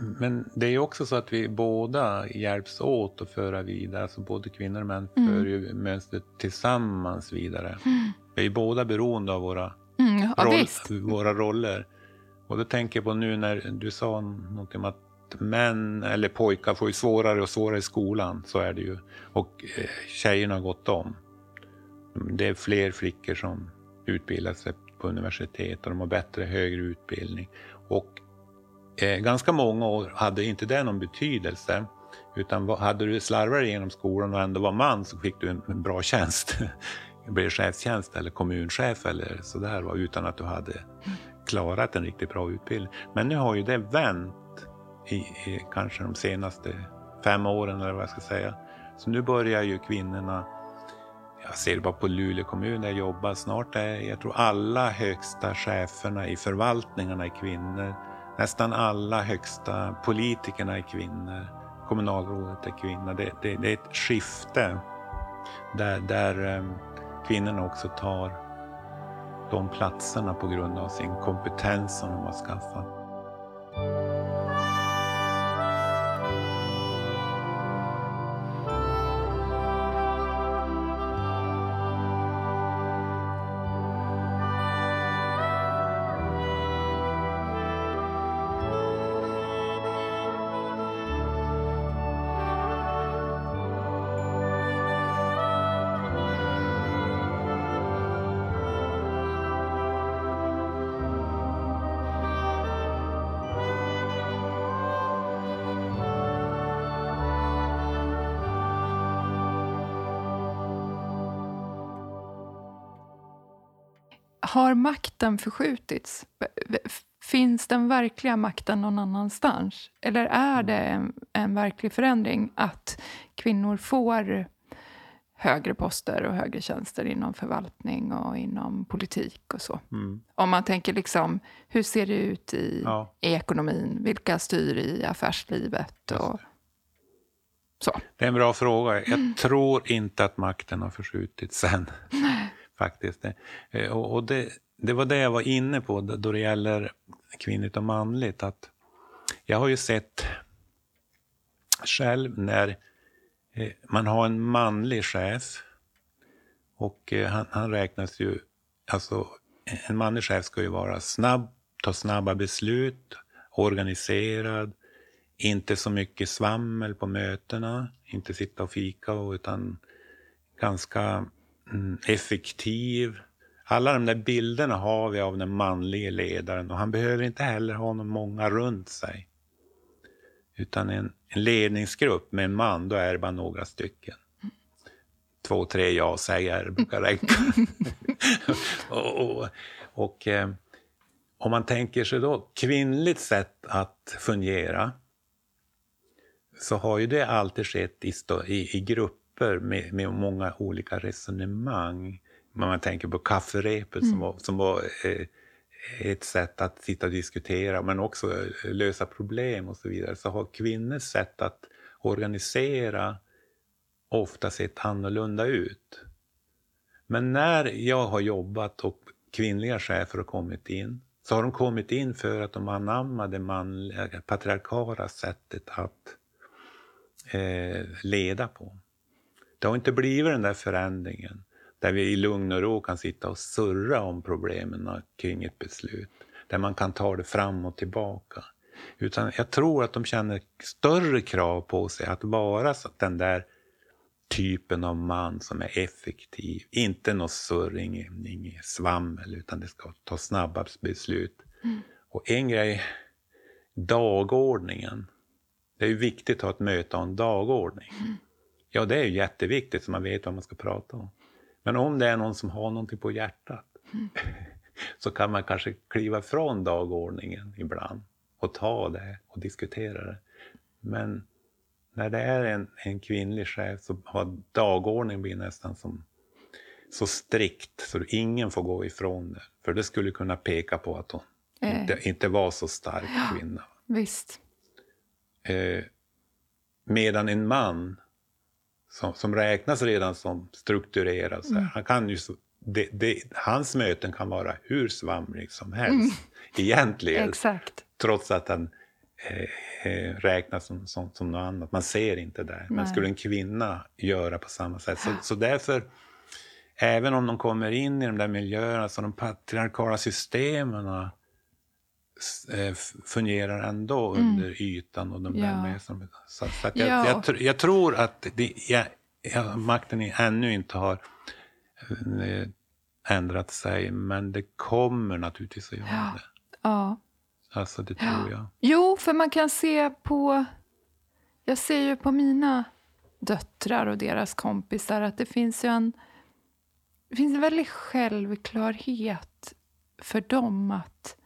Men det är också så att vi båda hjälps åt att föra vidare, alltså både kvinnor och män mm. för ju mönstret tillsammans vidare. Mm. Vi är båda beroende av våra, mm, ja, roll, våra roller. Och då tänker jag på nu när du sa någonting om att män eller pojkar får ju svårare och svårare i skolan, så är det ju. Och eh, tjejerna har gått om. Det är fler flickor som utbildar sig på universitet och de har bättre högre utbildning. Och eh, ganska många år hade inte det någon betydelse. Utan hade du slarvat genom skolan och ändå var man så fick du en bra tjänst. blev chefstjänst eller kommunchef eller sådär utan att du hade klarat en riktigt bra utbildning. Men nu har ju det vänt i, i kanske de senaste fem åren eller vad jag ska säga. Så nu börjar ju kvinnorna jag ser bara på Luleå kommun där jag jobbar. Snart är jag tror alla högsta cheferna i förvaltningarna är kvinnor. Nästan alla högsta politikerna är kvinnor. Kommunalrådet är kvinna. Det, det, det är ett skifte där, där ehm, kvinnorna också tar de platserna på grund av sin kompetens som de har skaffat. Makten förskjutits? Finns den verkliga makten någon annanstans? Eller är det en, en verklig förändring att kvinnor får högre poster och högre tjänster inom förvaltning och inom politik och så. Mm. Om man tänker liksom, hur ser det ut i, ja. i ekonomin? Vilka styr i affärslivet? Och så. Det är en bra fråga. Jag mm. tror inte att makten har förskjutits än faktiskt. Eh, och, och det, det, var det jag var inne på då det gäller kvinnligt och manligt. Att jag har ju sett själv när eh, man har en manlig chef och eh, han, han räknas ju, alltså en manlig chef ska ju vara snabb, ta snabba beslut, organiserad, inte så mycket svammel på mötena, inte sitta och fika utan ganska Mm, effektiv. Alla de där bilderna har vi av den manlige ledaren och han behöver inte heller ha någon många runt sig. Utan en, en ledningsgrupp med en man, då är det bara några stycken. Två, tre ja-sägare brukar räcka. och, och, och eh, om man tänker sig då kvinnligt sätt att fungera så har ju det alltid skett i, i, i grupp grupper med, med många olika resonemang. Man tänker på kafferepet mm. som var, som var eh, ett sätt att sitta och diskutera men också eh, lösa problem och så vidare. Så har kvinnors sätt att organisera ofta sett annorlunda ut. Men när jag har jobbat och kvinnliga chefer har kommit in så har de kommit in för att de anammade manliga patriarkala sättet att eh, leda på. Det har inte blivit den där förändringen där vi i lugn och ro kan sitta och surra om problemen kring ett beslut. Där man kan ta det fram och tillbaka. Utan jag tror att de känner större krav på sig att vara den där typen av man som är effektiv. Inte något surr, inget, inget svammel, utan det ska ta snabba beslut. Mm. Och en grej, dagordningen. Det är ju viktigt att ha ett möte och en dagordning. Mm. Ja, det är ju jätteviktigt så man vet vad man ska prata om. Men om det är någon som har någonting på hjärtat mm. så kan man kanske kliva ifrån dagordningen ibland och ta det och diskutera det. Men när det är en, en kvinnlig chef så har dagordningen blivit nästan som så strikt så ingen får gå ifrån det. För det skulle kunna peka på att hon äh. inte, inte var så stark kvinna. Visst. Eh, medan en man som, som räknas redan som strukturerad. Mm. Han kan ju, det, det, hans möten kan vara hur svamlig som helst, mm. egentligen. Exakt. Trots att han eh, eh, räknas som, som, som något annat. Man ser inte det. Men skulle en kvinna göra på samma sätt? Så, så därför, även om de kommer in i de där miljöerna, så de patriarkala systemen fungerar ändå under ytan och de Mm. Ja. där med som, så, så att jag, Ja. jag, jag tror att det, jag, makten ännu inte har eh, ändrat sig, men det kommer naturligtvis att göra Ja. det. Ja. Alltså det tror jag. Jo, för man kan se på... Jag ser ju på mina döttrar och deras kompisar att det finns ju en, det finns en väldig självklarhet för dem att,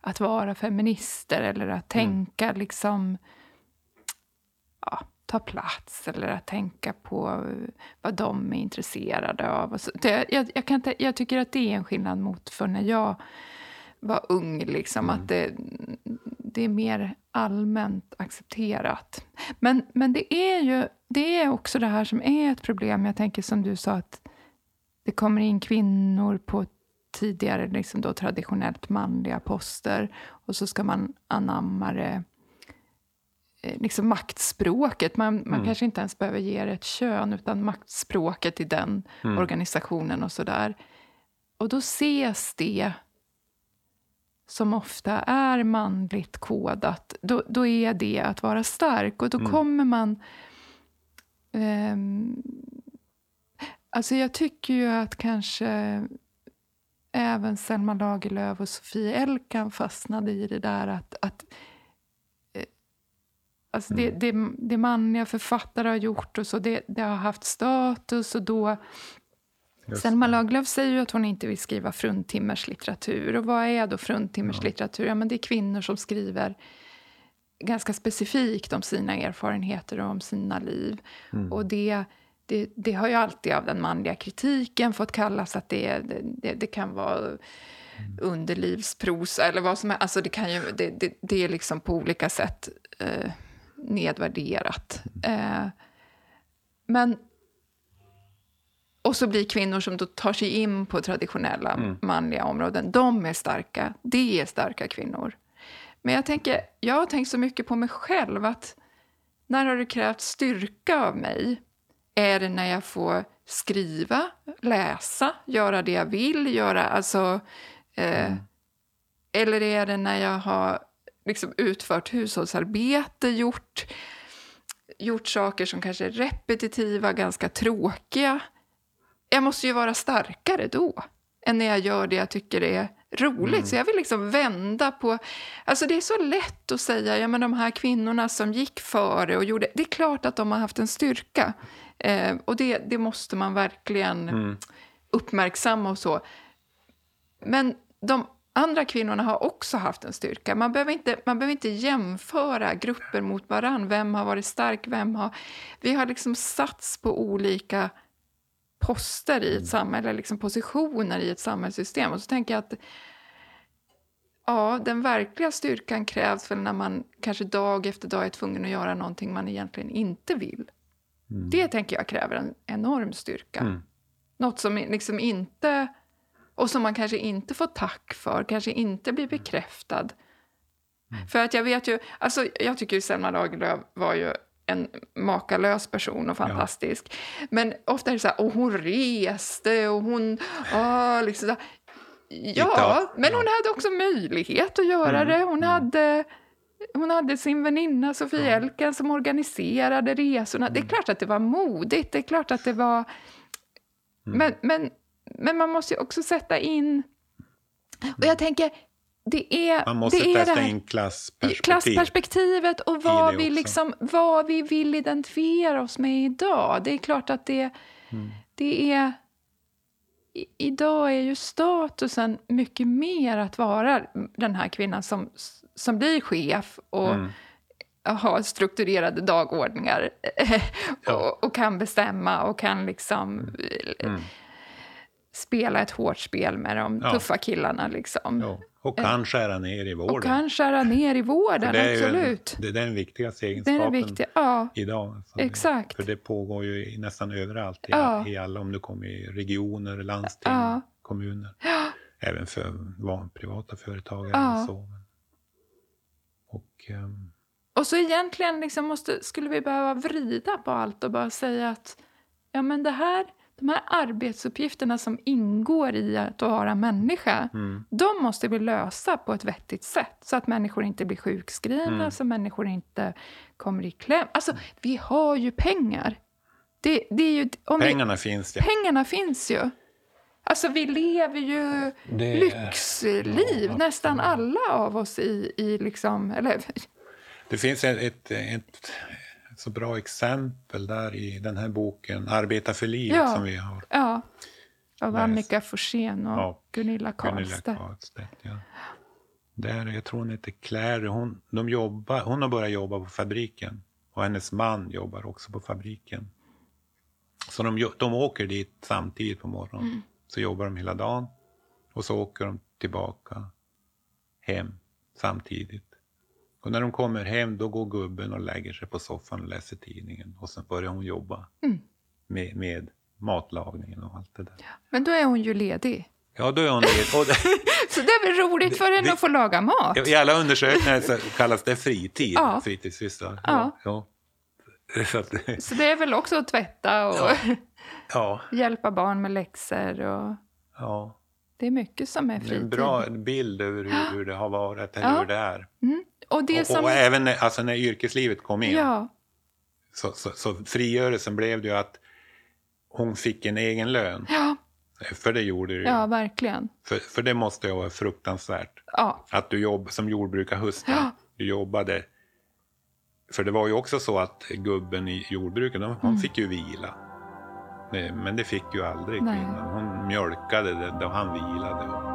att vara feminister eller att tänka liksom... Ja, ta plats eller att tänka på vad de är intresserade av. Det, jag, jag, kan inte, jag tycker att det är en skillnad mot för när jag var ung. Liksom, att det, det är mer allmänt accepterat. Men, men det är ju det är också det här som är ett problem. Jag tänker som du sa att det kommer in kvinnor på tidigare liksom då traditionellt manliga poster och så ska man anamma det eh, liksom maktspråket. Man, man kanske inte ens behöver ge det ett kön, utan maktspråket i den organisationen och sådär. Och då ses det som ofta är manligt kodat, då, då är det att vara stark. Och då kommer man... ehm, alltså jag tycker ju att kanske även Selma Lagerlöf och Sofie Elkan fastnade i det där att, att eh, Alltså det, det, det manliga författare har gjort och så, det, det har haft status och då... Just Selma Lagerlöf säger ju att hon inte vill skriva fruntimmerslitteratur. Och vad är då fruntimmerslitteratur? Ja, men det är kvinnor som skriver ganska specifikt om sina erfarenheter och om sina liv. Och det, det, det har ju alltid av den manliga kritiken fått kallas att det, det, det, kan vara underlivsprosa eller vad som helst. Alltså det, kan ju, det, det, är liksom på olika sätt eh, nedvärderat. Eh, men och så blir kvinnor som då tar sig in på traditionella manliga områden, de är starka. Det är starka kvinnor. Men jag, tänker, jag har tänkt så mycket på mig själv att när har det krävt styrka av mig? Är det när jag får skriva, läsa, göra det jag vill, göra, alltså... Eh, Eller är det när jag har liksom utfört hushållsarbete, gjort, gjort saker som kanske är repetitiva, ganska tråkiga? Jag måste ju vara starkare då än när jag gör det jag tycker är roligt. Så jag vill liksom vända på... Alltså det är så lätt att säga, ja men de här kvinnorna som gick före och gjorde... Det är klart att de har haft en styrka. Eh, och det, det måste man verkligen uppmärksamma och så. Men de andra kvinnorna har också haft en styrka. Man behöver inte, man behöver inte jämföra grupper mot varann. Vem har varit stark? Vem har... Vi har liksom satts på olika poster i ett samhälle, liksom positioner i ett samhällssystem. Och så tänker jag att ja, den verkliga styrkan krävs väl när man kanske dag efter dag är tvungen att göra någonting man egentligen inte vill. Det tänker jag kräver en enorm styrka. Mm. Något som liksom inte... Och som man kanske inte får tack för, kanske inte blir bekräftad. För att jag vet ju... Alltså jag tycker ju Selma Lagerlöf var ju en makalös person och fantastisk. Men ofta är det så här, och hon reste och hon... Ah, liksom så här. Ja, men hon hade också möjlighet att göra det. Hon hade... Hon hade sin väninna Sofie Elken som organiserade resorna. Det är klart att det var modigt, det är klart att det var... Men, men, men man måste ju också sätta in... Och jag tänker, det är... Man måste det är det testa här- in klassperspektiv. klassperspektivet och vad det vi, liksom, vad vi vill identifiera oss med idag. Det är klart att det, Mm. det är... Idag är ju statusen mycket mer att vara den här kvinnan som, som blir chef och Mm. har strukturerade dagordningar Ja. och, och kan bestämma och kan liksom eh, Mm. Spela ett hårt spel med de Ja. tuffa killarna. Liksom. Ja. Och kan skära ner i vården. Och kan skära ner i vården, det absolut. En, det, det är den viktigaste egenskapen det viktiga. Ja, idag. Alltså. exakt. För det pågår ju nästan överallt, i, Ja. i alla, om du kommer i regioner, landsting, Ja. kommuner. Även för van, privata företagare. Ja. Och så. Och, ehm, Och så egentligen liksom måste, skulle vi behöva vrida på allt och bara säga att ja, men det här, de här arbetsuppgifterna som ingår i att vara människa, Mm. de måste vi lösa på ett vettigt sätt. Så att människor inte blir sjukskrivna, Mm. så människor inte kommer i kläm. Alltså, vi har ju pengar. Det, det är ju, om vi, Pengarna finns det. pengarna finns ju. Alltså vi lever ju Det- lyxliv, nästan alla av oss i, i liksom... Eller, Det finns ett, ett, ett så bra exempel där i den här boken Arbeta för livet Ja. som vi har. ja, av Läs. Annika Forsén och Ja, Gunilla Karlstedt. Karlstedt. Ja. Där, jag tror hon heter Claire. Hon, de jobbar, hon har börjat jobba på fabriken. Och hennes man jobbar också på fabriken. Så de, de åker dit samtidigt på morgonen. Mm. Så jobbar de hela dagen. Och så åker de tillbaka hem samtidigt. Och när de kommer hem då går gubben och lägger sig på soffan och läser tidningen. Och sen börjar hon jobba Mm. med, med matlagningen och allt det där. Men då är hon ju ledig. Ja, då är hon det Så det är väl roligt för henne det- att få laga mat? I alla undersökningar så kallas det fritid, Ja. fritidssyssla. Ja. Ja. Så att, Så det är väl också att tvätta och hjälpa barn med läxor. Och ja. det är mycket som är Det är fritid. en bra bild över hur, hur det har varit, eller hur det är. Mm. Och det Och, som... och även när, alltså när yrkeslivet kom in, ja, så, så, så frigörelsen blev det ju att hon fick en egen lön. ja, För det gjorde ju. ja, verkligen. För, för det måste ju vara fruktansvärt. Ja, Att du jobb, som jordbrukarhustru, Ja. du jobbade. För det var ju också så att gubben i jordbruket, hon Mm. fick ju vila. Det- Men det fick ju aldrig Nej. kvinnan. Hon mjölkade det då han vilade.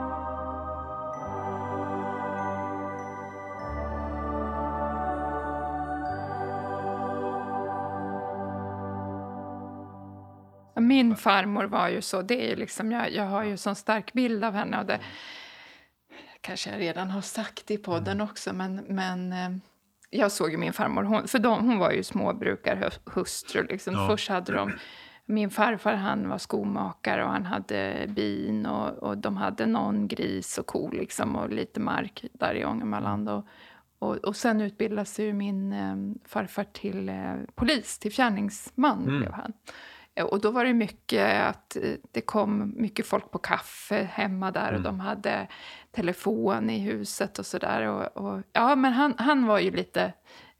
Min farmor var ju så. Det är liksom, jag, jag har ju sån stark bild av henne. Och det kanske jag redan har sagt i podden också. Men, men eh, jag såg ju min farmor. Hon, för de, hon var ju småbrukarhustru. Liksom. Ja. Först hade de... Min farfar han var skomakare och han hade bin och, och de hade någon gris och ko liksom, och lite mark där i Ångermanland. Och, och, och sen utbildade sig ju min eh, farfar till eh, polis, till fjärningsman Mm. blev han. Eh, Och då var det mycket att eh, det kom mycket folk på kaffe hemma där och Mm. de hade telefon i huset och sådär. Och, och, ja, men han, han var ju lite...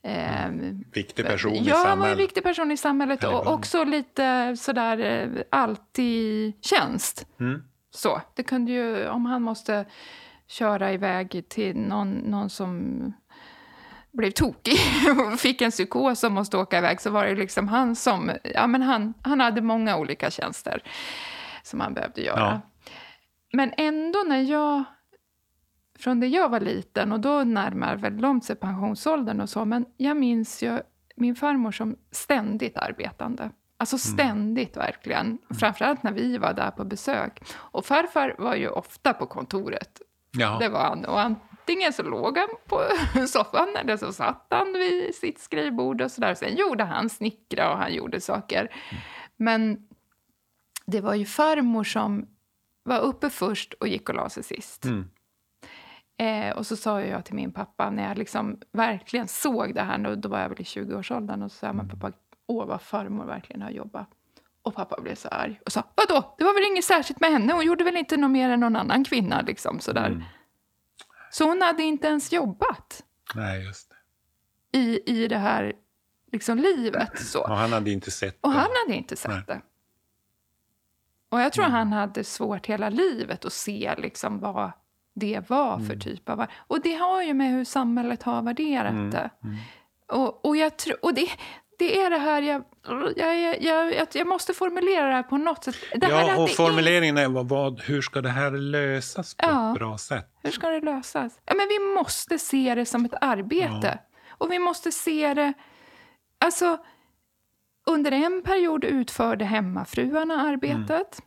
Eh, Viktig person i ja, han var en samhället. viktig person i samhället och också lite sådär eh, alltid tjänst. Mm. Så, det kunde ju, om han måste köra iväg till någon, någon som blev tokig och fick en psykos och måste åka iväg så var det liksom han som, ja men han, han hade många olika tjänster som han behövde göra. Ja. Men ändå när jag, från det jag var liten och då närmar väl de sig pensionsåldern och så, men jag minns ju min farmor som ständigt arbetande. Alltså ständigt verkligen. Framförallt när vi var där på besök. Och farfar var ju ofta på kontoret. Ja. Det var han. Och antingen så låg han på soffan eller så satt han vid sitt skrivbord och sådär. Sen gjorde han snickra och han gjorde saker. Men det var ju farmor som var uppe först och gick och la sig sist. Mm. Eh, och så sa jag till min pappa när jag liksom verkligen såg det här, då var jag väl i 20-årsåldern, och så sa jag, men pappa, åh vad farmor verkligen har jobbat. Och pappa blev så arg och sa, vadå, det var väl inget särskilt med henne, hon gjorde väl inte något mer än någon annan kvinna liksom sådär. Mm. Så hon hade inte ens jobbat Nej, just det. i, i det här liksom livet. Så. Och han hade inte sett Och det. han hade inte sett Nej. det. Och jag tror han hade svårt hela livet att se liksom vad det var för typ av... Och det har ju med hur samhället har värderat Mm, det. mm. Och, och, jag tror, och det, det är det här, jag, jag, jag, jag, jag måste formulera det här på något sätt. Det Ja, och formuleringen är vad, vad, hur ska det här lösas på Ja. ett bra sätt? Hur ska det lösas? Ja, men vi måste se det som ett arbete. Och vi måste se det... Alltså, under en period utförde hemmafruarna arbetet.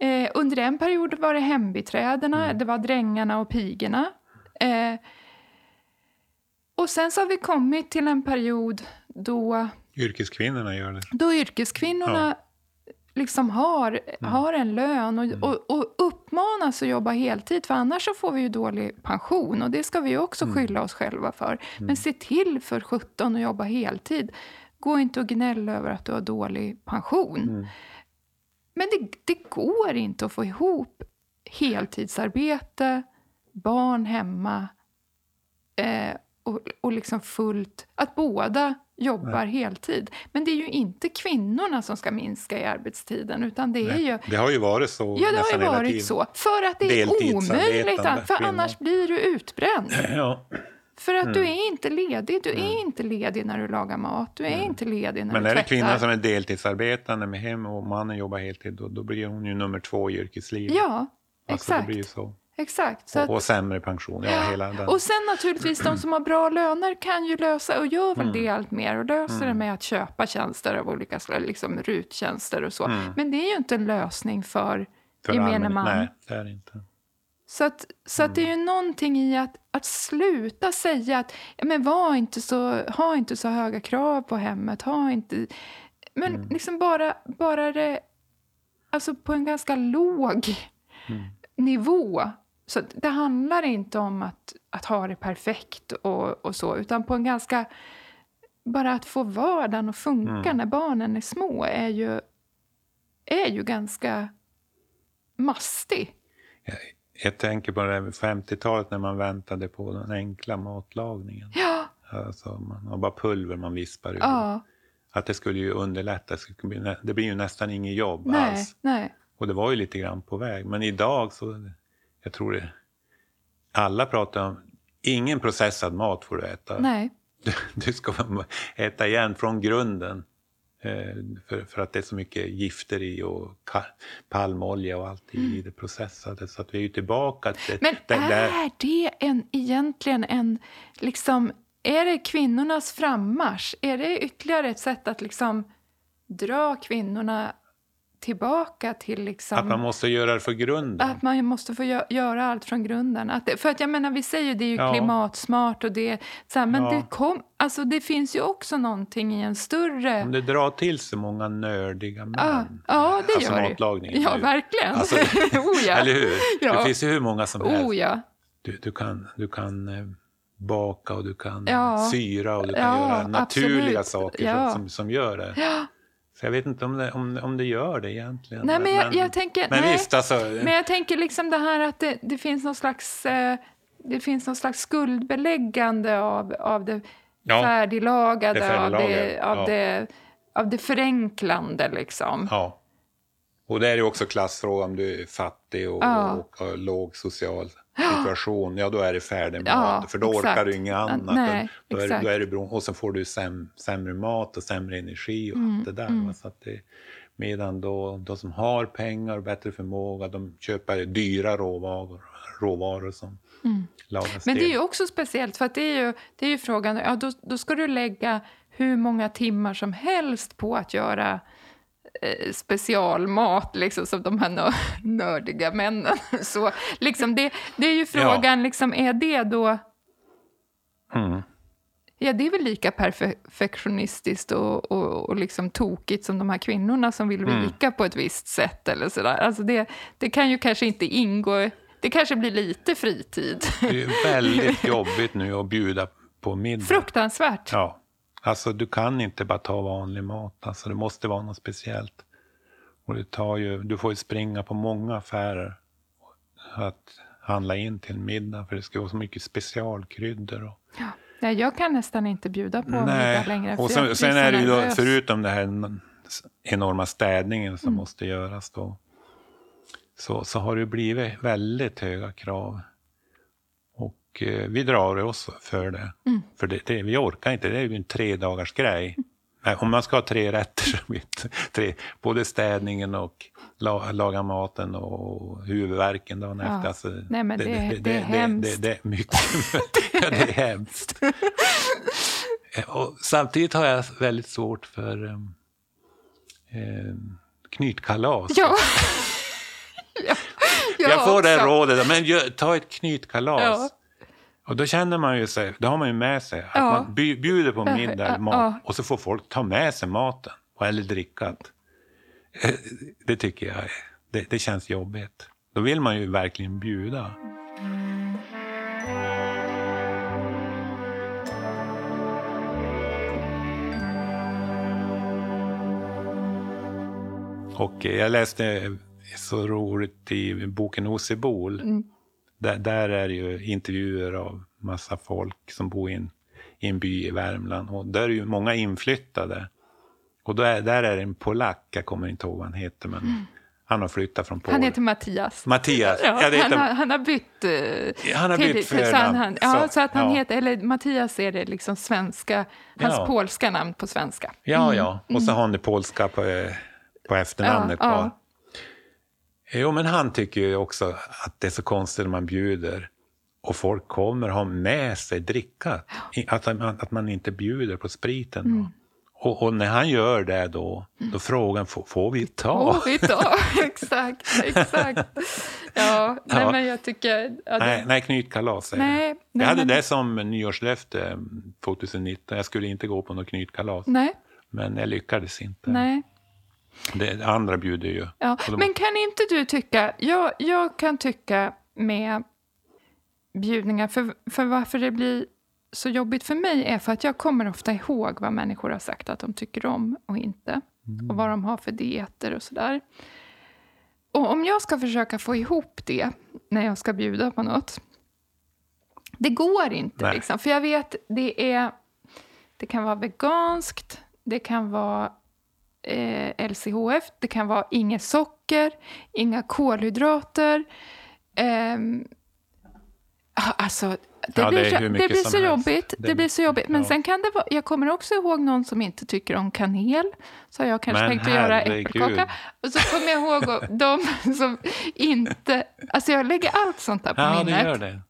Eh, under en period var det hembiträdena, det var drängarna och pigorna. Eh, och sen så har vi kommit till en period då Yrkeskvinnorna gör det. då yrkeskvinnorna liksom har, har en lön och, och, och uppmanas att jobba heltid. För annars så får vi ju dålig pension och det ska vi ju också skylla oss själva för. Men se till för 17 att jobba heltid. Gå inte och gnälla över att du har dålig pension. Men det, det går inte att få ihop heltidsarbete, barn hemma eh, och, och liksom fullt... Att båda jobbar heltid. Men det är ju inte kvinnorna som ska minska i arbetstiden, utan det är ju... Det har ju varit så Ja, det har ju varit så. För att det är omöjligt, för kvinnor. annars blir du utbränd. Ja. För att Mm. du är inte ledig. Du är inte ledig när du lagar mat. Du är inte ledig när Men du är det tvättar. kvinnan som är deltidsarbetande med hem och mannen jobbar heltid, då, då blir hon ju nummer två i yrkeslivet. Ja, alltså, Det exakt. blir ju så. Exakt. Och, att, och sämre pension. Ja, hela den. och sen naturligtvis de som har bra löner kan ju lösa, och gör väl Mm. det allt mer, och löser det med att köpa tjänster av olika slag, liksom ruttjänster och så. Men det är ju inte en lösning för, Mm. För gemene allmän- man. Nej, det är inte. Så, att, så att det är ju någonting i att, att sluta säga att ja, men var inte så, ha inte så höga krav på hemmet. Ha inte, men liksom bara, bara det, alltså på en ganska låg nivå. Så det handlar inte om att, att ha det perfekt och, och så, utan på en ganska... Bara att få vardagen att funka när barnen är små är ju, är ju ganska mastig. Jag, jag tänker på det här med 50-talet när man väntade på den enkla matlagningen. Ja, Alltså, man har bara pulver man vispar ur. ja, Att det skulle ju underlätta. Det blir ju nästan inget jobb nej, alls. nej. Och det var ju lite grann på väg. Men idag så, jag tror det, alla pratar om, ingen processad mat får du äta. nej. Du, du ska äta igen från grunden. Eh, för, för att det är så mycket gifter i och palmolja och allt i det processade. Så att vi är ju tillbaka till Men det, är det en, egentligen en... Liksom, är det kvinnornas frammarsch? Är det ytterligare ett sätt att liksom dra kvinnorna tillbaka till... Liksom, Att man måste göra det för grunden. Att man måste få gö- göra allt från grunden. Att det, för att jag menar, vi säger ju det är ju Ja. klimatsmart och det, så här, men Ja. det, kom, alltså, det finns ju också någonting i en större... Om det drar till sig många nördiga män. Ja, ja, det alltså gör det. Ja, verkligen. Alltså, oh, ja. Eller hur? Ja. Det finns ju hur många som helst. Oh, ja. Du, du kan, du kan eh, baka och du kan syra och du kan göra naturliga absolut. saker som, som gör det. Så jag vet inte om det, om, om det gör det egentligen. Nej, men jag, jag tänker... men nej. visst, alltså. Men jag tänker liksom det här att det, det finns någon slags... Eh, det finns någon slags skuldbeläggande av, av det Ja, färdiglagade, det av, det, färdiglagade, av, ja. det, av det förenklande. Liksom. Ja. Och det är ju också klassfråga om du är fattig och, Ja. och har låg social situation. Ja, då är det färdig mat. Ja, för då exakt. orkar du inget annat. Nej, då, är, exakt. då är bero- och så får du säm, sämre mat och sämre energi och Mm, allt det där. va. Så att det, medan då, de som har pengar och bättre förmåga, de köper dyra råvaror, råvaror som lagas Mm. Men det är ju också speciellt, för att det är ju, det är ju frågan... Ja, då, då ska du lägga hur många timmar som helst på att göra specialmat, liksom, som de här nö- nördiga männen. Så, liksom, det, det är ju frågan, liksom, är det då... Mm. Ja, det är väl lika perfektionistiskt och, och, och liksom tokigt som de här kvinnorna som vill Mm. vika på ett visst sätt. Eller sådär. Alltså det, det kan ju kanske inte ingå... Det kanske blir lite fritid. Det är väldigt jobbigt nu att bjuda på middag. Fruktansvärt. Ja, alltså du kan inte bara ta vanlig mat. Alltså det måste vara något speciellt. Och det tar ju, du får ju springa på många affärer att handla in till en middag för det ska vara så mycket specialkryddor. Och, Nej, jag kan nästan inte bjuda på middag längre. för och sen, sen är det ju då, förutom det här enorma städningen som Mm. måste göras då, så, så har det blivit väldigt höga krav. Och eh, vi drar oss för det. Mm. För det, det, vi orkar inte, det är ju en tre dagars grej. Nej, Om man ska ha tre rätter, det tre, både städningen och la, laga maten och huvudvärken dagen Ja. efter. Alltså, Nej, men det- det är hemskt. Det, det, är mycket. det är hemskt. Och samtidigt har jag väldigt svårt för um, um, knytkalas. Ja. ja. jag får det också. rådet, men ta ett knytkalas. Ja. Och då känner man ju sig, då har man ju med sig att Ja. man bjuder på middag eller mat Ja. och så får folk ta med sig maten eller drickat. Eh, Det tycker jag. Det, det känns jobbigt. Då vill man ju verkligen bjuda. Och jag läste så roligt i boken Osebol. Mm. Där, där är det ju intervjuer av massa folk som bor i en, i en by i Värmland. Och där är ju många inflyttade. Och då är, där är det en polack, jag kommer inte ihåg vad han heter, men han har flyttat från Polen. Mm. Han heter Mattias. Mattias. Ja, Ja, heter- han, har, han har bytt... eh, Han har till- bytt förnamn. ja, så, Så, att han ja. heter... Eller Mattias är det liksom svenska... Hans polska namn på svenska. Ja, ja. Och så har han det polska på, eh, på efternamnet. Mm. Ja, kvar. Jo, men han tycker ju också att det är så konstigt när man bjuder och folk kommer ha med sig dricka. I- Att, man- att man inte bjuder på spriten. Mm. Och, och när han gör det då, då frågar han, får, får vi ta? Åh, idag! exakt, exakt. Ja, nej, Ja. men jag tycker... Ja, det, Nej, nej knytkalas Nej, nej, Jag hade men- det som nyårslöfte eh, 2019. Jag skulle inte gå på något knytkalas. nej, Men jag lyckades inte. nej. Det andra bjuder ju. Ja. Men kan inte du tycka... Jag, jag kan tycka med bjudningar, för, för varför det blir så jobbigt för mig är för att jag kommer ofta ihåg vad människor har sagt att de tycker om och inte. Och vad de har för dieter och sådär. Och om jag ska försöka få ihop det när jag ska bjuda på något. Det går inte, liksom. För jag vet, det är... Det kan vara veganskt, det kan vara eh, LCHF, det kan vara inget socker, inga kolhydrater. Ja, alltså, det, Ja, blir, det så, det blir så helst. jobbigt. Det, Det- blir så jobbigt. Men ja. sen kan det vara, jag kommer också ihåg någon som inte tycker om kanel. Så jag kanske Men tänkt att göra äppelkaka. Och så kommer jag ihåg de som inte... Alltså jag lägger allt sånt där på Ja, det minnet. gör det.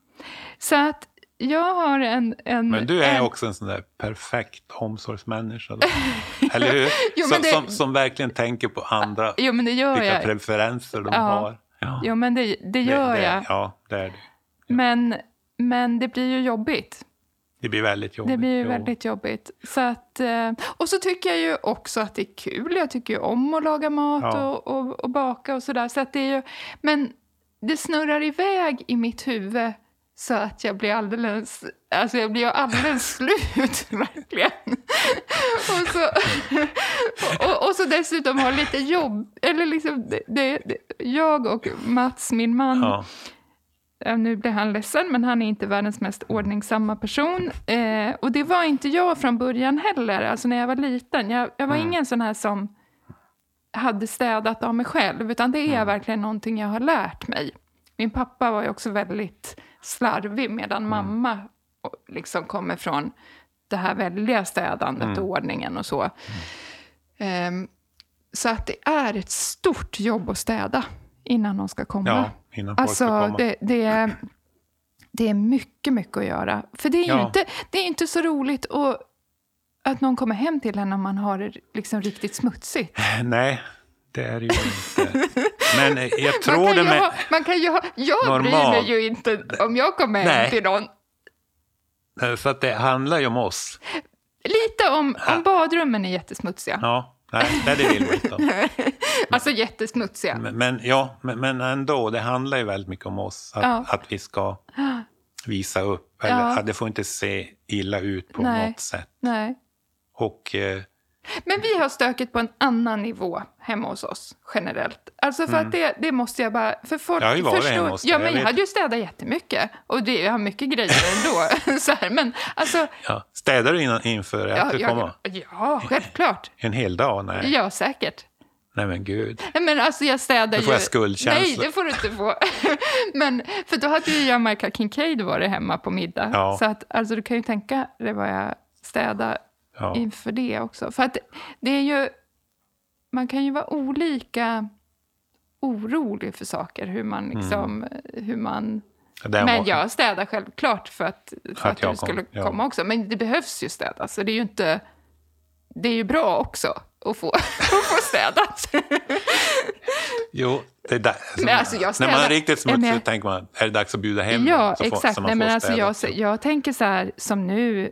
Så att jag har en... en Men du är en, också en sån där perfekt omsorgsmänniska. Då. Eller hur? Jo, som, det- som, som verkligen tänker på andra, Jo, men det gör vilka jag. preferenser de Ja. har. Ja, Jo, men det, det gör det, jag. Ja, det är det. Men, men det blir ju jobbigt. Det blir väldigt jobbigt. Det blir jo. väldigt jobbigt. Så att, eh, och så tycker jag ju också att det är kul. Jag tycker ju om att laga mat Ja. och, och, och baka och sådär. Så att det är ju, men det snurrar iväg i mitt huvud så att jag blir alldeles, alltså jag blir alldeles slut, verkligen. och, så, och, och så dessutom ha lite jobb, eller liksom, det, det, jag och Mats, min man. Ja, nu blir han ledsen, men han är inte världens mest ordningsamma person. Eh, och det var inte jag från början heller, alltså när jag var liten. Jag, jag var Mm. ingen sån här som hade städat av mig själv, utan det är Mm. verkligen någonting jag har lärt mig. Min pappa var ju också väldigt slarvig, medan Mm. mamma liksom kommer från det här väldiga städandet Mm. och ordningen och så. Ehm, så att det är ett stort jobb att städa innan de ska komma. ja, innan folk ska Alltså, komma. det, det, är, det är mycket, mycket att göra. För det är Ja. inte, det är inte så roligt att, att någon kommer hem till en när man har det liksom riktigt smutsigt. Nej, det är det ju inte. Men eh, jag Man tror kan, det med... ha, man kan ju ha, jag bryr Normal. mig ju inte om jag kommer hem till någon. För att det handlar ju om oss. Lite om, om badrummen är jättesmutsiga. Ja, nej, det vill vi inte. om. Alltså jättesmutsiga. Men, men, ja, men, men ändå, det handlar ju väldigt mycket om oss. Att, Ja. att vi ska visa upp. Eller Ja. det får inte se illa ut på Nej. något sätt. Nej. Och eh, Men vi har stöket på en annan nivå hemma hos oss, generellt. Alltså för att det, det måste jag bara... För folk Jag har ju varit förstår, hemma hos dig, Ja, jag men jag vet. hade ju städat jättemycket. Och det, jag har mycket grejer ändå. så här, men alltså... ja, städar du innan, inför att du Ja, kommer? jag, ja, självklart. En hel dag? Nej, Ja, säkert. nej men gud. Nej, Men alltså jag städar Nu får ju... jag skuldkänsla. Nej, det får du inte få. men, för då hade ju Jamaica Kincaid varit hemma på middag. Ja. Så att, alltså du kan ju tänka dig vad jag städar Ja. inför det också. För att det är ju... Man kan ju vara olika orolig för saker, hur man liksom... Hur man... Den men var- jag städar självklart för att, för Att att, jag du skulle kom, ja. komma också. Men det behövs ju städas, så det är ju inte... Det är ju bra också att få, att få städat. Jo, det är där. Alltså, jag När man är riktigt smutsig jag- tänker man, är det dags att bjuda hem Ja? Så får- exakt. så man Nej, men alltså, jag, jag tänker så här, som nu,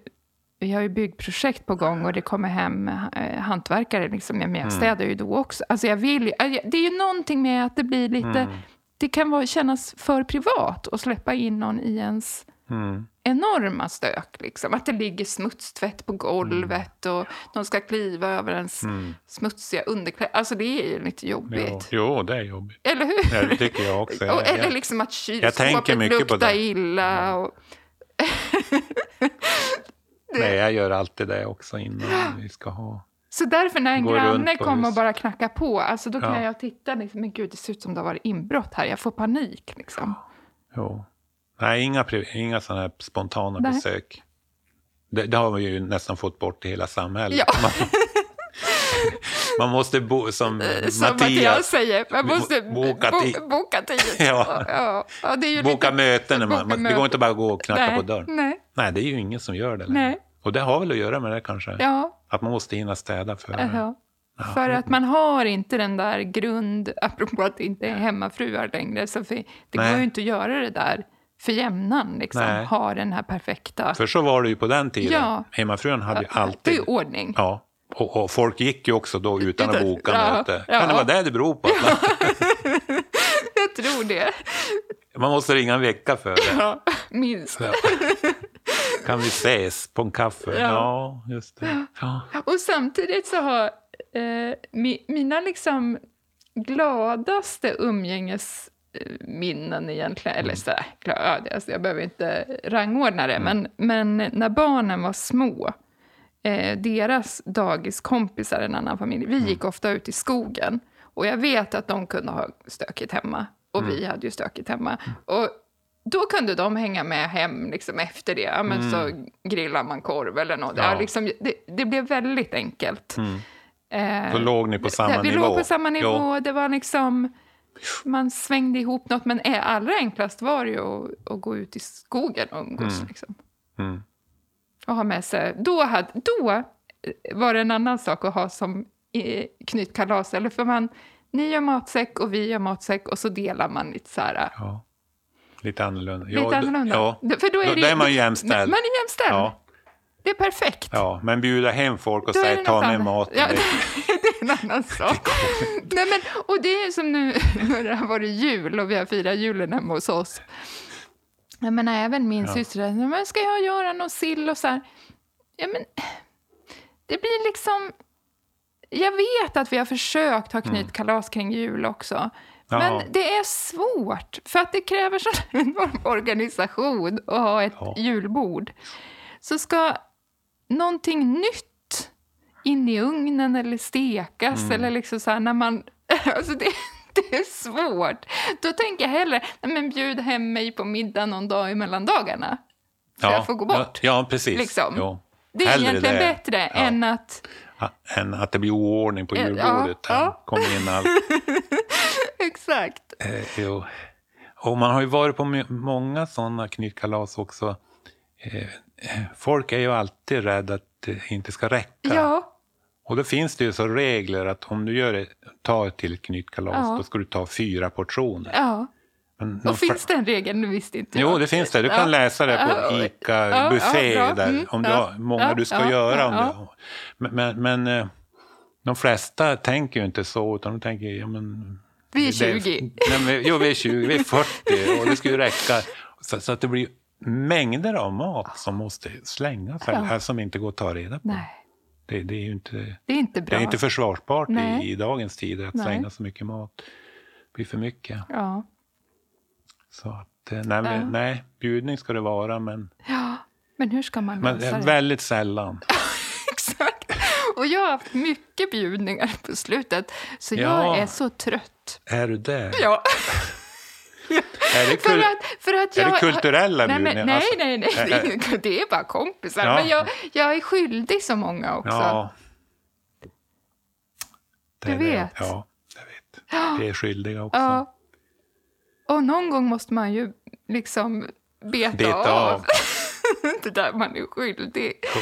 vi har ju byggprojekt på gång och det kommer hem eh, hantverkare. Liksom, men jag Mm. städar ju då också. Alltså jag vill eh, det är ju någonting med att det blir lite... Mm. Det kan vara, kännas för privat att släppa in någon i ens Mm. enorma stök. Liksom. Att det ligger smutstvätt på golvet och de ska kliva över ens Mm. smutsiga underkläder. Alltså det är ju lite Jo, jobbigt. jo, det är jobbigt. Eller hur? Ja, det tycker jag också. och, eller liksom att kylskåpet luktar illa. Och, Nej, jag gör alltid det också innan vi ska ha. Så därför när en Går granne kommer och bara knackar på, alltså då kan Ja. jag titta, liksom, men gud det ser ut som det har varit inbrott här, jag får panik. Liksom. Jo. Nej, inga, inga sådana här spontana Nej. besök. Det, det har vi ju nästan fått bort i hela samhället. Ja. Man, man måste bo som eh, Som Mattias Mattias, säger, man måste boka bo, boka tid. Ja. Ja. Ja, boka lite, möten. Man, boka man, det går inte bara att gå och knacka nej, på dörren. Nej, Nej, det är ju ingen som gör det längre. nej, Och det har väl att göra med det kanske. ja. Att man måste hinna städa för ja. För att man har inte den där grund, apropå att det inte är hemmafruar längre, så det Nej. går ju inte att göra det där för jämnan, liksom. Nej. ha den här perfekta... För så var det ju på den tiden. Ja. Hemmafrun hade ju Det är alltid... ordning. Ja. Och, och folk gick ju också då utan att boka ja, möte. ja. Kan det vara det det beror på? Jag tror det. Man måste ringa en vecka före. Ja, minst. Ja. Kan vi ses på en kaffe? Ja. Ja, just det. Ja. Och samtidigt så har eh, mi, mina liksom gladaste umgängesminnen egentligen, eller så här, glad, alltså jag behöver inte rangordna det, men, men när barnen var små, eh, deras dagiskompisar, en annan familj, vi gick ofta ut i skogen. Och jag vet att de kunde ha stökigt hemma, och vi hade ju stökigt hemma. Och då kunde de hänga med hem liksom efter det. Ja, men Så grillar man korv eller något. Ja. Liksom, det, det blev väldigt enkelt. Eh, Så låg ni på samma vi nivå? låg på samma nivå. Ja. Det var liksom... Man svängde ihop något. Men allra enklast var det ju att, att gå ut i skogen och umgås. Liksom, Mm. och ha med sig... Då, hade, då var det en annan sak att ha som knytkalas. Eller för man, ni gör matsäck och vi gör matsäck och så delar man lite så här... Ja. Lite annorlunda. Lite ja, annorlunda. Ja. För då är, Då- det, då är man jämställd. Man är jämställd. Ja, Det är perfekt. ja, men bjuda hem folk och Då säga ta med maten. Ja, det- är en annan sak. Nej, men, och det är som nu när det har varit jul och vi har firat julen hemma hos oss. Jag menar, även min Ja. syster men ska jag göra någon sill och så här. Ja, men det blir liksom... Jag vet att vi har försökt ha knytkalas kring jul också. Ja. Men det är svårt, för att det kräver sån enorm organisation att ha ett Ja. julbord. Så ska någonting nytt in i ugnen eller stekas Mm. eller liksom så här när man... Alltså det, det är svårt. Då tänker jag hellre, nej men bjud hem mig på middag någon dag i mellandagarna. Så jag får gå bort. Ja, ja precis. Liksom. Jo. Det är Hellre egentligen det. bättre Ja. än att... Ja, än att det blir oordning på Ja, julbordet. ja. Här kommer in allt. Exakt. Eh, jo. Och man har ju varit på många sådana knytkalas också. Eh, eh, folk är ju alltid rädda att det inte ska räcka. Ja, Och då finns det ju så regler att om du gör ett, tar till ett knytkalas, Ja. då ska du ta fyra portioner. ja. Och finns det en regel? Nu visste inte Jo, jag. det finns det. Du kan Ja. läsa det på ICA ja, Buffé, ja, där, Mm, om du har många du ska göra. Om ja. Men men, men eh, de flesta tänker ju inte så, utan de tänker... Ja, men, Vi är det- 20. Nej, men, jo, vi är 20, vi är 40 och det ju räcka. Så, så att det blir mängder av mat som måste slängas, Ja. här, som inte går att ta reda på. Nej, Det, det är ju inte, det är inte det bra. är inte försvarbart Nej. i, i dagens tider att Nej. slänga så mycket mat. Det blir för mycket. Ja. Så att, eh, nej, Ja. nej, bjudning ska det vara, men, ja, men hur ska man men lösa eh, det? väldigt sällan. Exakt. Och jag har haft mycket bjudningar på slutet, så jag Ja. är så trött. Är du det? Ja. Är det, För att, för att är jag, det kulturella nej, men, nej, Alltså, nej, nej, det är, ju- det är bara kompisar. Ja. Men jag, jag är skyldig så många också. Ja. Det Du är det. vet. Ja, jag vet. Det är skyldiga också. Ja. Och någon gång måste man ju liksom beta, Beta av. av. det där man är skyldig. Så.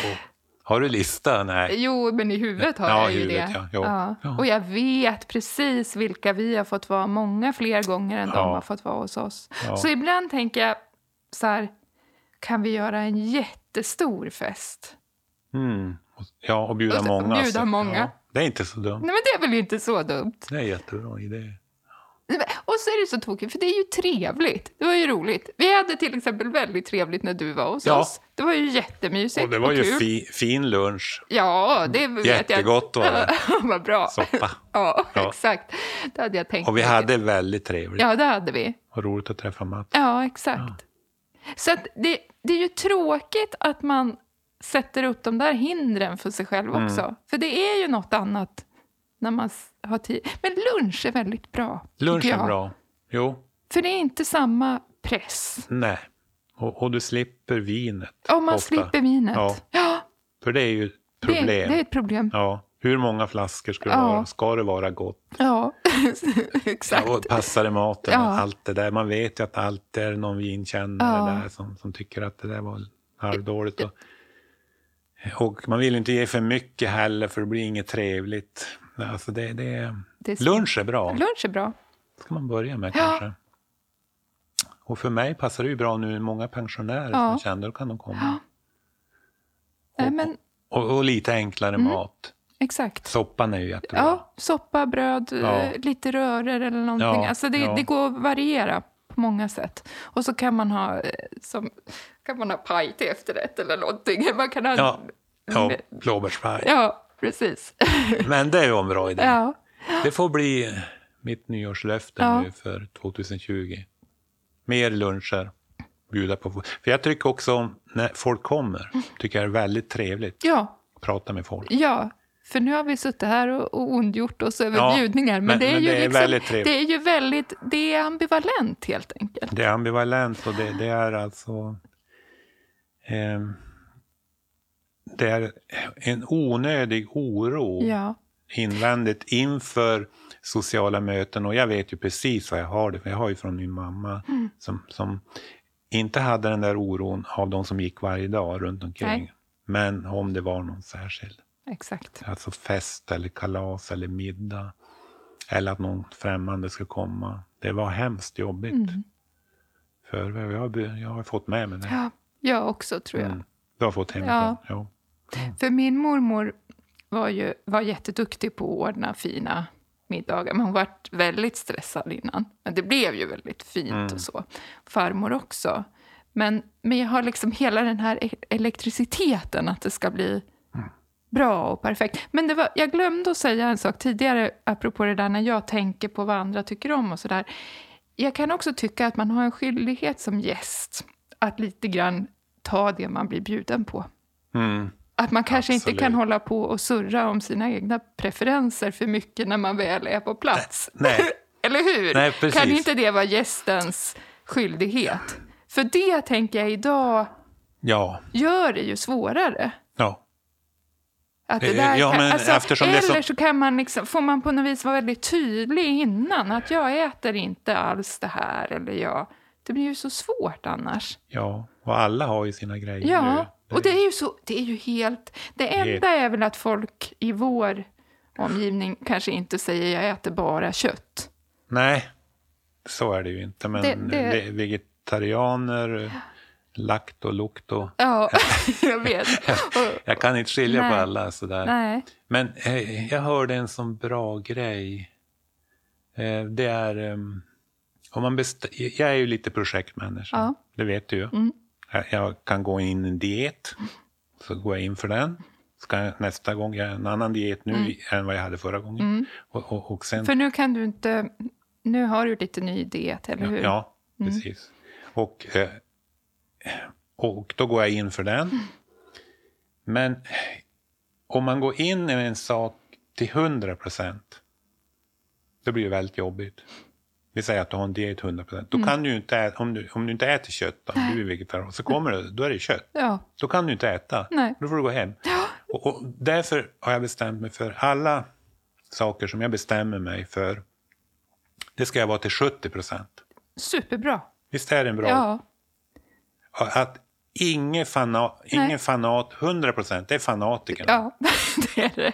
Har du lista? Nej. Jo, men i huvudet har Ja, jag ju huvudet, det. ja. Ja. Och jag vet precis vilka vi har fått vara många fler gånger än de har fått vara hos oss. Så ibland tänker jag så här, kan vi göra en jättestor fest? Mm. Och- Ja, och bjuda Och många. bjuda så- många. Ja, det är inte så dumt. Nej, men det är väl inte så dumt? Det är en jättebra idé. Och så är det så tokigt, för det är ju trevligt. Det var ju roligt. Vi hade till exempel väldigt trevligt när du var hos Ja. oss. Det var ju jättemysigt Och det var ju kul. fi, fin lunch. Ja, det vet jag. Jättegott var det. Vad bra. Soppa. Ja, Ja. exakt. Det hade jag tänkt Och vi hade väldigt trevligt. Ja, det hade vi. Och roligt att träffa Mats. Ja, exakt. Så att det, det är ju tråkigt att man sätter upp de där hindren för sig själv Mm. också. För det är ju något annat när man har tid. Men lunch är väldigt bra. Lunch är bra. Jo, För det är inte samma press. nej. Och, och du slipper vinet. Om man ofta. slipper vinet. Ja. Ja, För det är ju ett det, problem. det är ett problem. Ja. Hur många flaskor ska det Ja. vara? Ska det vara gott? Ja, exakt. Ja, och passar det maten? Ja. Allt det där. Man vet ju att alltid är det någon vinkännare Ja. där som, som tycker att det där var halvdåligt. Och, och man vill inte ge för mycket heller för det blir inget trevligt. Alltså det, det, Det är lunch är bra. Lunch är bra. ska man börja med Ja. kanske. Och för mig passar det ju bra nu. Många pensionärer Ja. som känner, då kan de komma. Nej, men Och, och lite enklare Mm. mat. exakt. Soppan är ju jättebra. Ja, soppa, bröd, Ja. eh, lite röror eller någonting. Ja, alltså det, ja. det går att variera på många sätt. Och så kan man ha, eh, som, kan man ha paj till efterrätt eller någonting. Man kan ha, Ja, ja blåbärspaj. Ja, precis. Men det är ju en bra idé. ja. Det får bli mitt nyårslöfte Ja. nu för 2020. Mer luncher. Bjuda på. För jag tycker också när folk kommer. Tycker jag är väldigt trevligt ja, att prata med folk. ja. För nu har vi suttit här och, och ondgjort oss över Ja, bjudningar. Men, men- det är men ju det är liksom, väldigt trevligt. Det är ju väldigt, det är ambivalent helt enkelt. Det är ambivalent och det, det är alltså... ehm, det är en onödig oro Ja, invändigt inför sociala möten. Och jag vet ju precis vad jag har det för jag har ju från min mamma Mm. som, som inte hade den där oron av de som gick varje dag runt omkring. Nej. Men om det var någon särskild, exakt. alltså fest eller kalas eller middag. Eller att någon främmande ska komma. Det var hemskt jobbigt. Mm. För jag har, jag har fått med mig det. Ja, jag också tror jag. Mm. Du har fått hemifrån? Ja. För min mormor var ju var jätteduktig på att ordna fina middagar. Men hon var väldigt stressad innan. Men det blev ju väldigt fint Mm. och så. Farmor också. Men, men jag har liksom hela den här e- elektriciteten att det ska bli Mm. bra och perfekt. Men det var, jag glömde att säga en sak tidigare apropå det där när jag tänker på vad andra tycker om och sådär. Jag kan också tycka att man har en skyldighet som gäst att lite grann ta det man blir bjuden på. Mm. Att man kanske inte Absolut. kan hålla på och surra om sina egna preferenser för mycket när man väl är på plats. Nej. Eller hur? Nej, kan inte det vara gästens skyldighet? För det tänker jag idag Ja. gör det ju svårare. ja. Att det Eh, där ja, kan, alltså, det eller så- så kan man liksom, får man på något vis vara väldigt tydlig innan. Att jag äter inte alls det här. Eller jag, det blir ju så svårt annars. Ja, och alla har ju sina grejer. Ja. Och det är ju så, det är ju helt... Det enda är väl att folk i vår omgivning kanske inte säger jag äter bara kött. Nej, så är det ju inte. Men Det- det- ve- vegetarianer, lakt och lukt och... Ja, jag vet. Jag kan inte skilja på Nej. alla sådär. nej, Men eh, jag hörde en sån bra grej. Eh, det är... ehm, om man best- jag är ju lite projektmänniska, Ja. det vet du ju. Mm. Jag, jag kan gå in i en diet, så går jag in för den. Ska nästa gång göra en annan diet nu än vad jag hade förra gången. Mm. Och, och, och sen, för nu kan du inte... Nu har du lite ny diet, eller hur? Ja, Mm. precis. Och, eh, och då går jag in för den. Men om man går in i en sak till 100 procent, då blir det väldigt jobbigt. Vi säger att du har en diet 100 procent. Då Mm. kan du inte äta, om du, om du inte äter kött, då, du är vegetarian, så kommer det, då är det kött. Ja, Då kan du inte äta. Nej. Då får du gå hem. Och, och därför har jag bestämt mig för alla saker som jag bestämmer mig för, det ska jag vara till 70 procent. superbra. Visst är det en bra? Ja, Att ingen fanat, ingen fanat 100 procent, det är fanatikerna. ja det är det.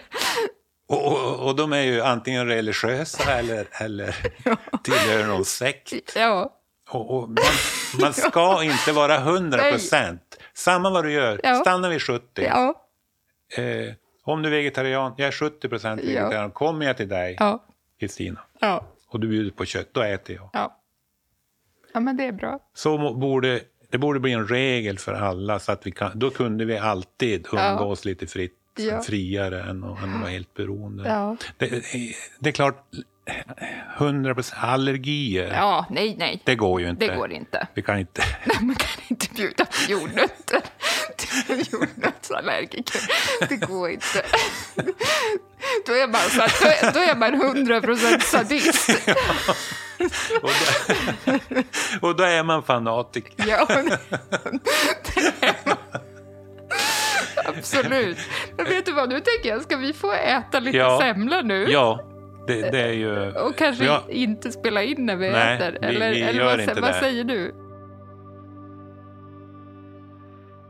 Och, och, och de är ju antingen religiösa eller, eller tillhör någon sekt. Ja, Och, man, man ska inte vara 100 procent. Samma vad du gör, Ja. stanna vid 70. ja, eh, om du är vegetarian, jag är 70 procent Ja. vegetarian, kommer jag till dig, Ja. Kristina, Ja. och du bjuder på kött, då äter jag. Ja. Ja, men det är bra. Så borde, det borde bli en regel för alla, så att vi kan, då kunde vi alltid Ja. umgås lite fritt, Ja. friare än att, än att vara helt beroende. Ja. Det, det är klart, 100 procent allergier, Ja, nej, nej. det går ju inte. Det går inte. Vi kan inte. Nej, man kan inte bjuda på jordnötter till jordnötsallergiker. Det går inte. Då är man, så då är, då är man 100% sadist. Och då, och då är man fanatiker. Ja, det det är man. Absolut. Men vet du vad, nu tänker jag, ska vi få äta lite Ja. semla nu? Ja, det, det är ju... Och kanske Ja. inte spela in när vi Nej, äter? vi- eller vi eller gör vad, vad det. säger du?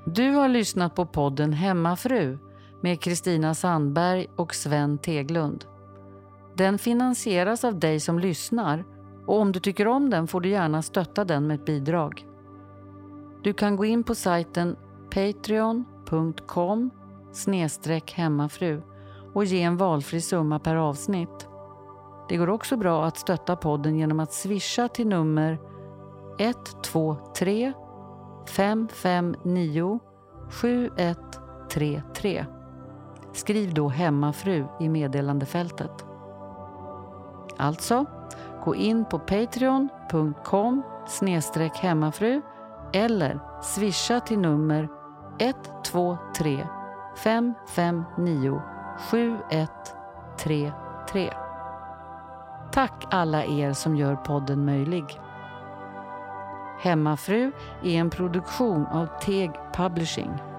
Du har lyssnat på podden Hemmafru med Kristina Sandberg och Sven Teglund. Den finansieras av dig som lyssnar och om du tycker om den får du gärna stötta den med ett bidrag. Du kan gå in på sajten patreon.com hemmafru och ge en valfri summa per avsnitt. Det går också bra att stötta podden genom att swisha till nummer 123 559 7133. Skriv då hemmafru i meddelandefältet. Alltså, gå in på patreon.com hemmafru eller swisha till nummer 123 559 7133. Tack alla er som gör podden möjlig. Hemmafru är en produktion av Teg Publishing.